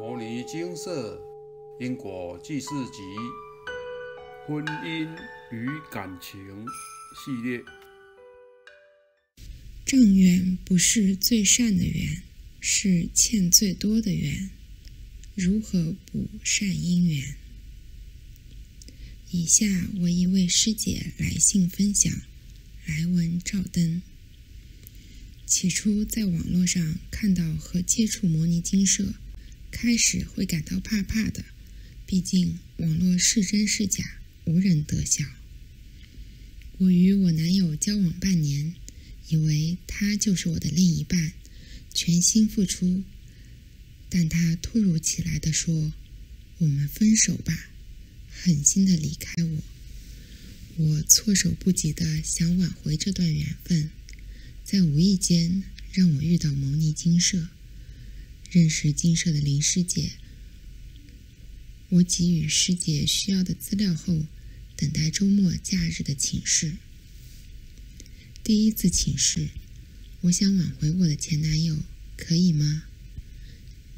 牟尼精舍因果济世集婚姻与感情系列。正缘不是最善的缘，是欠最多的缘。如何补善因缘？以下为一位师姐来信分享，来文照灯。起初在网络上看到和接触摩尼精舍，开始会感到怕怕的，毕竟网络是真是假，无人得晓。我与我男友交往半年，以为他就是我的另一半，全心付出，但他突如其来的说：“我们分手吧”，狠心的离开我。我措手不及的想挽回这段缘分。在无意间让我遇到牟尼精舍，认识精舍的林师姐。我给予师姐需要的资料后，等待周末假日的请示。第一次请示，我想挽回我的前男友，可以吗？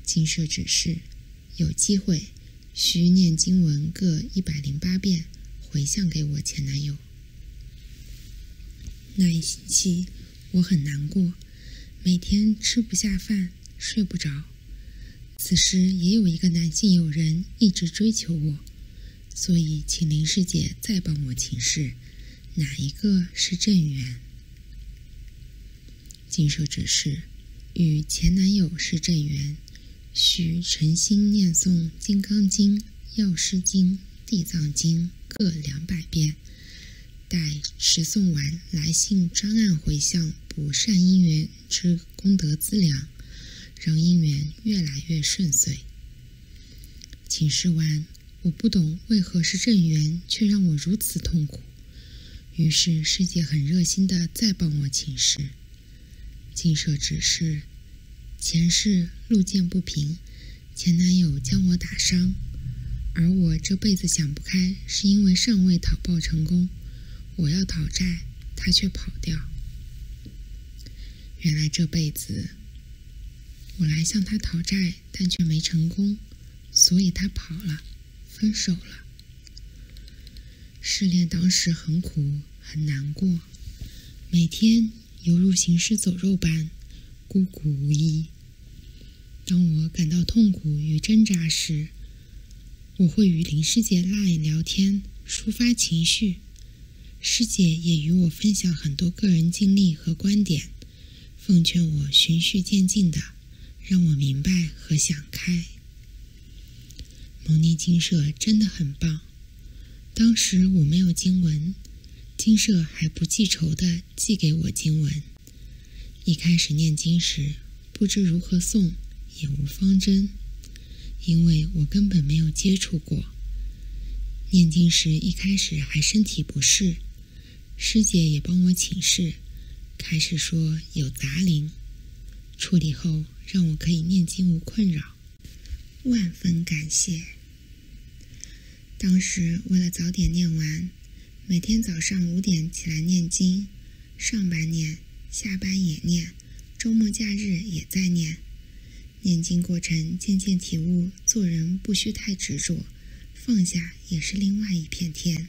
精舍指示，有机会需念经文各一百零八遍，回向给我前男友。那一星期。我很难过，每天吃不下饭，睡不着。此时也有一个男性友人一直追求我，所以请林师姐再帮我请示，哪一个是正缘？精舍指示，与前男友是正缘，需诚心念诵《金刚经》《药师经》《地藏经》各两百遍。待持诵完，来信专案回向补善因缘之功德资粮，让姻缘越来越顺遂。请示完，我不懂为何是正缘，却让我如此痛苦。于是师姐很热心的再帮我请示。精舍指示：前世路见不平，前男友将我打伤，而我这辈子想不开，是因为尚未讨报成功。我要讨债，他却跑掉。原来这辈子我来向他讨债，但却没成功，所以他跑了，分手了。失恋当时很苦，很难过，每天犹如行尸走肉般孤苦无依。当我感到痛苦与挣扎时，我会与林师姐 LINE 聊天，抒发情绪。师姐也与我分享很多个人经历和观点，奉劝我循序渐进的，让我明白和想开。蒙尼精舍真的很棒。当时我没有经文，精舍还不记仇的寄给我经文。一开始念经时，不知如何诵，也无方针，因为我根本没有接触过。念经时一开始还身体不适。师姐也帮我请示，开始说有杂灵，处理后让我可以念经无困扰，万分感谢。当时为了早点念完，每天早上五点起来念经，上班念，下班也念，周末假日也在念。念经过程渐渐体悟，做人不需太执着，放下也是另外一片天。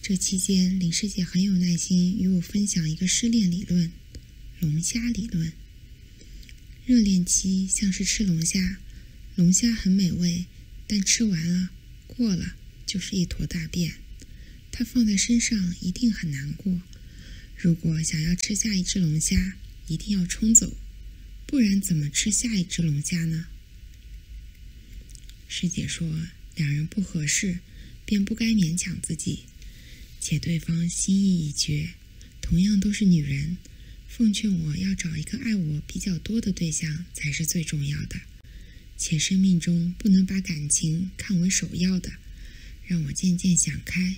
这期间，林师姐很有耐心与我分享一个失恋理论——龙虾理论。热恋期像是吃龙虾，龙虾很美味，但吃完了，过了就是一坨大便。它放在身上一定很难过。如果想要吃下一只龙虾，一定要冲走，不然怎么吃下一只龙虾呢？师姐说，两人不合适，便不该勉强自己。且对方心意已决，同样都是女人，奉劝我要找一个爱我比较多的对象才是最重要的，且生命中不能把感情看为首要的，让我渐渐想开，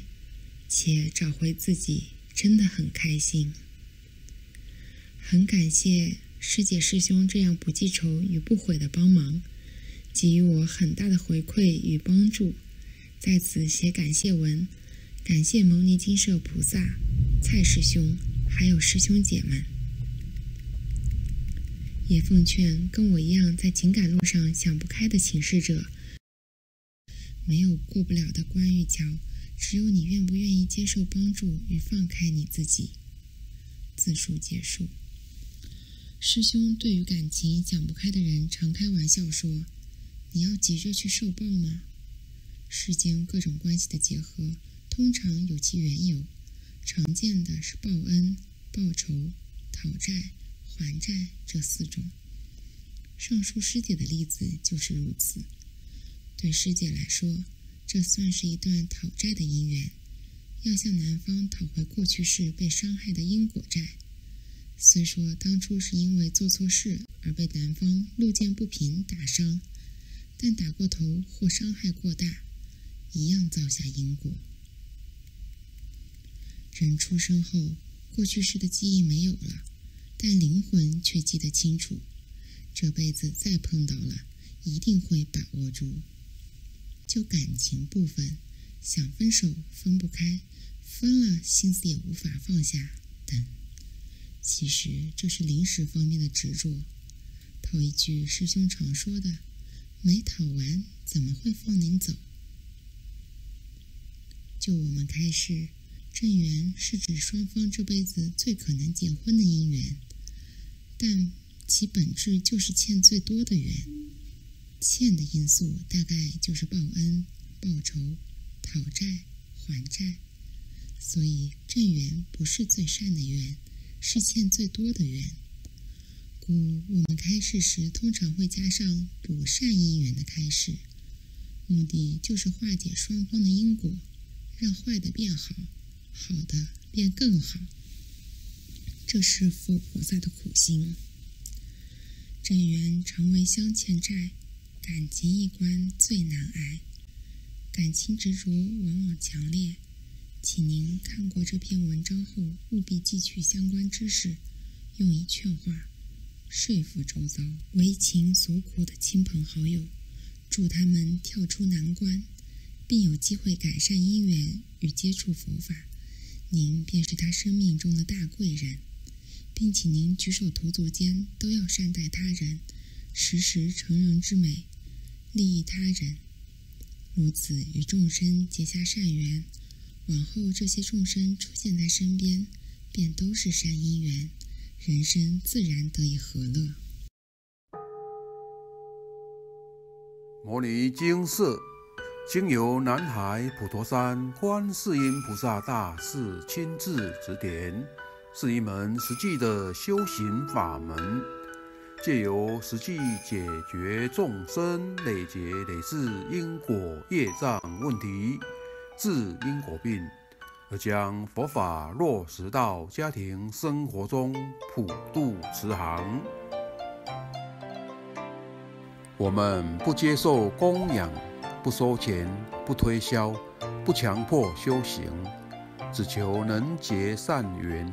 且找回自己真的很开心。很感谢师姐师兄这样不记仇与不悔的帮忙，给予我很大的回馈与帮助，在此写感谢文。感谢牟尼金舍菩萨、蔡师兄，还有师兄姐们。也奉劝跟我一样在情感路上想不开的请示者，没有过不了的关与桥，只有你愿不愿意接受帮助与放开你自己。自述结束。师兄对于感情讲不开的人，常开玩笑说：“你要急着去受报吗？”世间各种关系的结合，通常有其缘由，常见的是报恩、报仇、讨债、还债这四种。上述师姐的例子就是如此。对师姐来说，这算是一段讨债的姻缘。要向男方讨回过去世被伤害的因果债。虽说当初是因为做错事而被男方路见不平打伤，但打过头或伤害过大，一样造下因果。人出生后，过去世的记忆没有了，但灵魂却记得清楚。这辈子再碰到了，一定会把握住。就感情部分。想分手分不开，分了心思也无法放下等，其实这是临时方面的执着。套一句师兄常说的：“没讨完怎么会放您走？”就我们开示，正缘是指双方这辈子最可能结婚的姻缘，但其本质就是欠最多的缘。欠的因素大概就是报恩、报仇。讨债还债，所以正缘不是最善的缘，是欠最多的缘。故我们开示时，通常会加上补善因缘的开示，目的就是化解双方的因果，让坏的变好，好的变更好。这是佛菩萨的苦心。正缘常为相欠债，感情一关最难挨。感情执着往往强烈，请您看过这篇文章后，务必记取相关知识，用以劝化、说服周遭为情所苦的亲朋好友，助他们跳出难关，并有机会改善姻缘与接触佛法。您便是他生命中的大贵人，并请您举手投足间都要善待他人，时时成人之美，利益他人。如此与众生结下善缘，往后这些众生出现在身边，便都是善因缘，人生自然得以和乐。摩尼精舍，经由南海普陀山观世音菩萨大士亲自指点，是一门实际的修行法门。借由实际解决众生累劫累世因果业障问题，治因果病，而将佛法落实到家庭生活中，普度慈航。我们不接受供养，不收钱，不推销，不强迫修行，只求能结善缘，